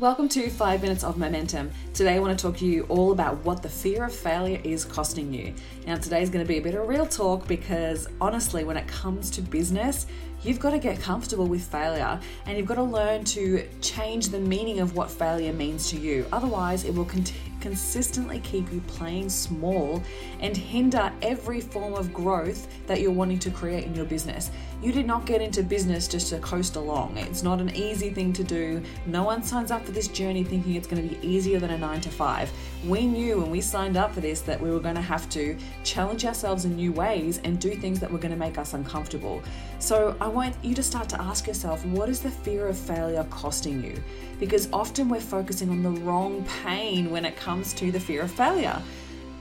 Welcome to 5 Minutes of Momentum. Today I want to talk to you all about what the fear of failure is costing you. Now, today's going to be a bit of a real talk because honestly, when it comes to business, you've got to get comfortable with failure and you've got to learn to change the meaning of what failure means to you. Otherwise, it will continue consistently keep you playing small and hinder every form of growth that you're wanting to create in your business. You did not get into business just to coast along. It's not an easy thing to do. No one signs up for this journey thinking it's going to be easier than a nine to five. We knew when we signed up for this that we were going to have to challenge ourselves in new ways and do things that were going to make us uncomfortable. So I want you to start to ask yourself what is the fear of failure costing you? Because often we're focusing on the wrong pain when it comes to the fear of failure.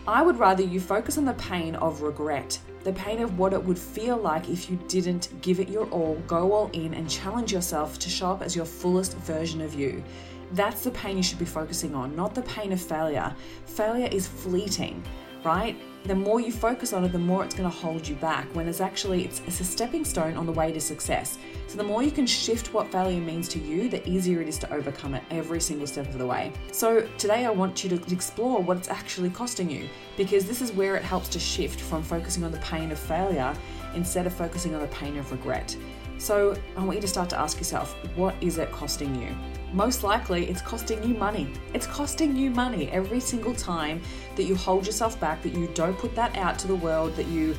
I would rather you focus on the pain of regret, the pain of what it would feel like if you didn't give it your all, go all in, and challenge yourself to show up as your fullest version of you. That's the pain you should be focusing on, not the pain of failure. Failure is fleeting right? The more you focus on it, the more it's going to hold you back. When it's actually it's, it's a stepping stone on the way to success. So the more you can shift what failure means to you, the easier it is to overcome it every single step of the way. So today I want you to explore what it's actually costing you because this is where it helps to shift from focusing on the pain of failure instead of focusing on the pain of regret. So I want you to start to ask yourself, what is it costing you? most likely it's costing you money. It's costing you money every single time that you hold yourself back, that you don't put that out to the world, that you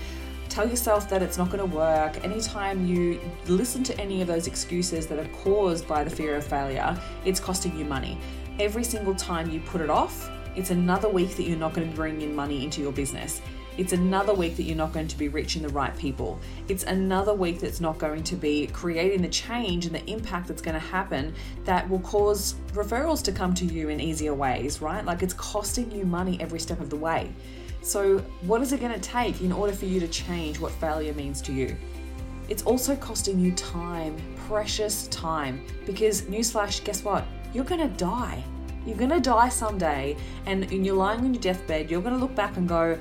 tell yourself that it's not going to work. Anytime you listen to any of those excuses that are caused by the fear of failure, it's costing you money. Every single time you put it off, it's another week that you're not going to bring in money into your business. It's another week that you're not going to be reaching the right people. It's another week that's not going to be creating the change and the impact that's going to happen that will cause referrals to come to you in easier ways, right? Like it's costing you money every step of the way. So, what is it going to take in order for you to change what failure means to you? It's also costing you time, precious time, because newsflash, guess what? You're going to die. You're going to die someday, and you're lying on your deathbed, you're going to look back and go,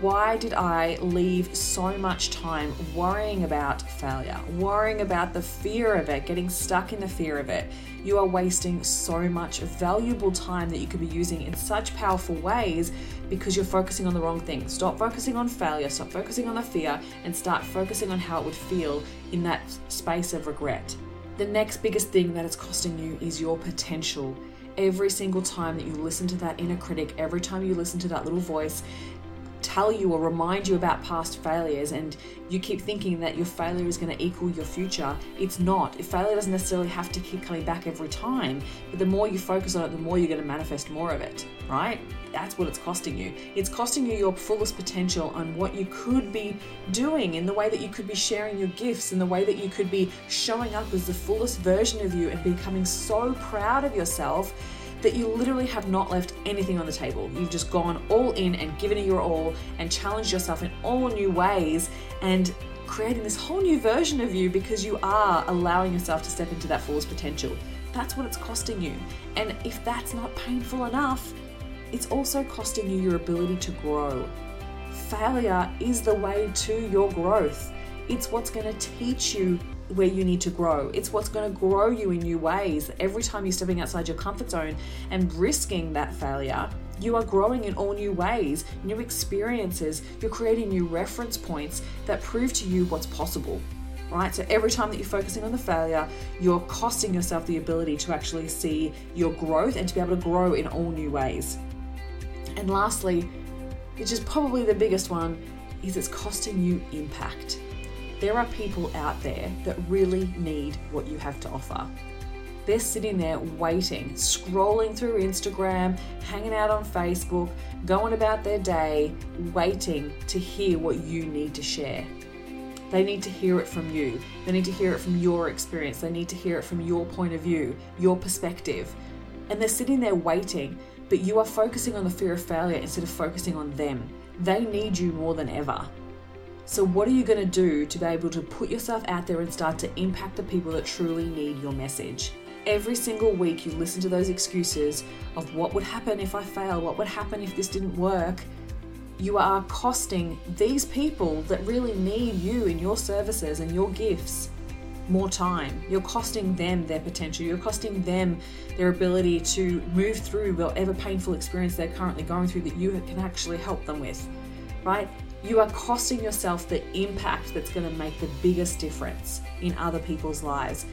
why did I leave so much time worrying about failure, worrying about the fear of it, getting stuck in the fear of it? You are wasting so much valuable time that you could be using in such powerful ways because you're focusing on the wrong thing. Stop focusing on failure, stop focusing on the fear, and start focusing on how it would feel in that space of regret. The next biggest thing that it's costing you is your potential every single time that you listen to that inner critic, every time you listen to that little voice, tell you or remind you about past failures and you keep thinking that your failure is going to equal your future, it's not. If failure doesn't necessarily have to keep coming back every time, but the more you focus on it, the more you're going to manifest more of it, right? That's what it's costing you. It's costing you your fullest potential on what you could be doing in the way that you could be sharing your gifts, in the way that you could be showing up as the fullest version of you and becoming so proud of yourself that you literally have not left anything on the table. You've just gone all in and given it your all and challenged yourself in all new ways and creating this whole new version of you because you are allowing yourself to step into that fullest potential. That's what it's costing you. And if that's not painful enough, it's also costing you your ability to grow. Failure is the way to your growth. It's what's going to teach you where you need to grow. It's what's going to grow you in new ways. Every time you're stepping outside your comfort zone and risking that failure, you are growing in all new ways, new experiences. You're creating new reference points that prove to you what's possible. Right? So every time that you're focusing on the failure, you're costing yourself the ability to actually see your growth and to be able to grow in all new ways. And lastly, which is probably the biggest one, is it's costing you impact there are people out there that really need what you have to offer. They're sitting there waiting, scrolling through Instagram, hanging out on Facebook, going about their day, waiting to hear what you need to share. They need to hear it from you. They need to hear it from your experience. They need to hear it from your point of view, your perspective. And they're sitting there waiting, but you are focusing on the fear of failure instead of focusing on them. They need you more than ever. So, what are you going to do to be able to put yourself out there and start to impact the people that truly need your message? Every single week, you listen to those excuses of what would happen if I fail, what would happen if this didn't work. You are costing these people that really need you and your services and your gifts more time. You're costing them their potential. You're costing them their ability to move through whatever painful experience they're currently going through that you can actually help them with, right? You are costing yourself the impact that's going to make the biggest difference in other people's lives.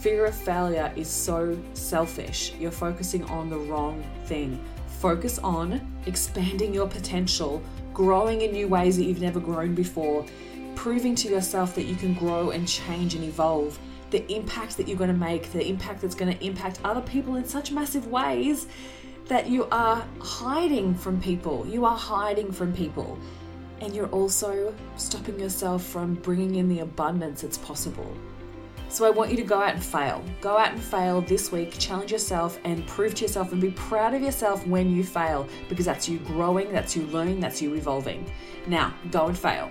Fear of failure is so selfish. You're focusing on the wrong thing. Focus on expanding your potential, growing in new ways that you've never grown before, proving to yourself that you can grow and change and evolve. The impact that you're going to make, the impact that's going to impact other people in such massive ways that you are hiding from people. You are hiding from people. And you're also stopping yourself from bringing in the abundance that's possible. So I want you to go out and fail. Go out and fail this week, challenge yourself and prove to yourself and be proud of yourself when you fail because that's you growing, that's you learning, that's you evolving. Now, go and fail.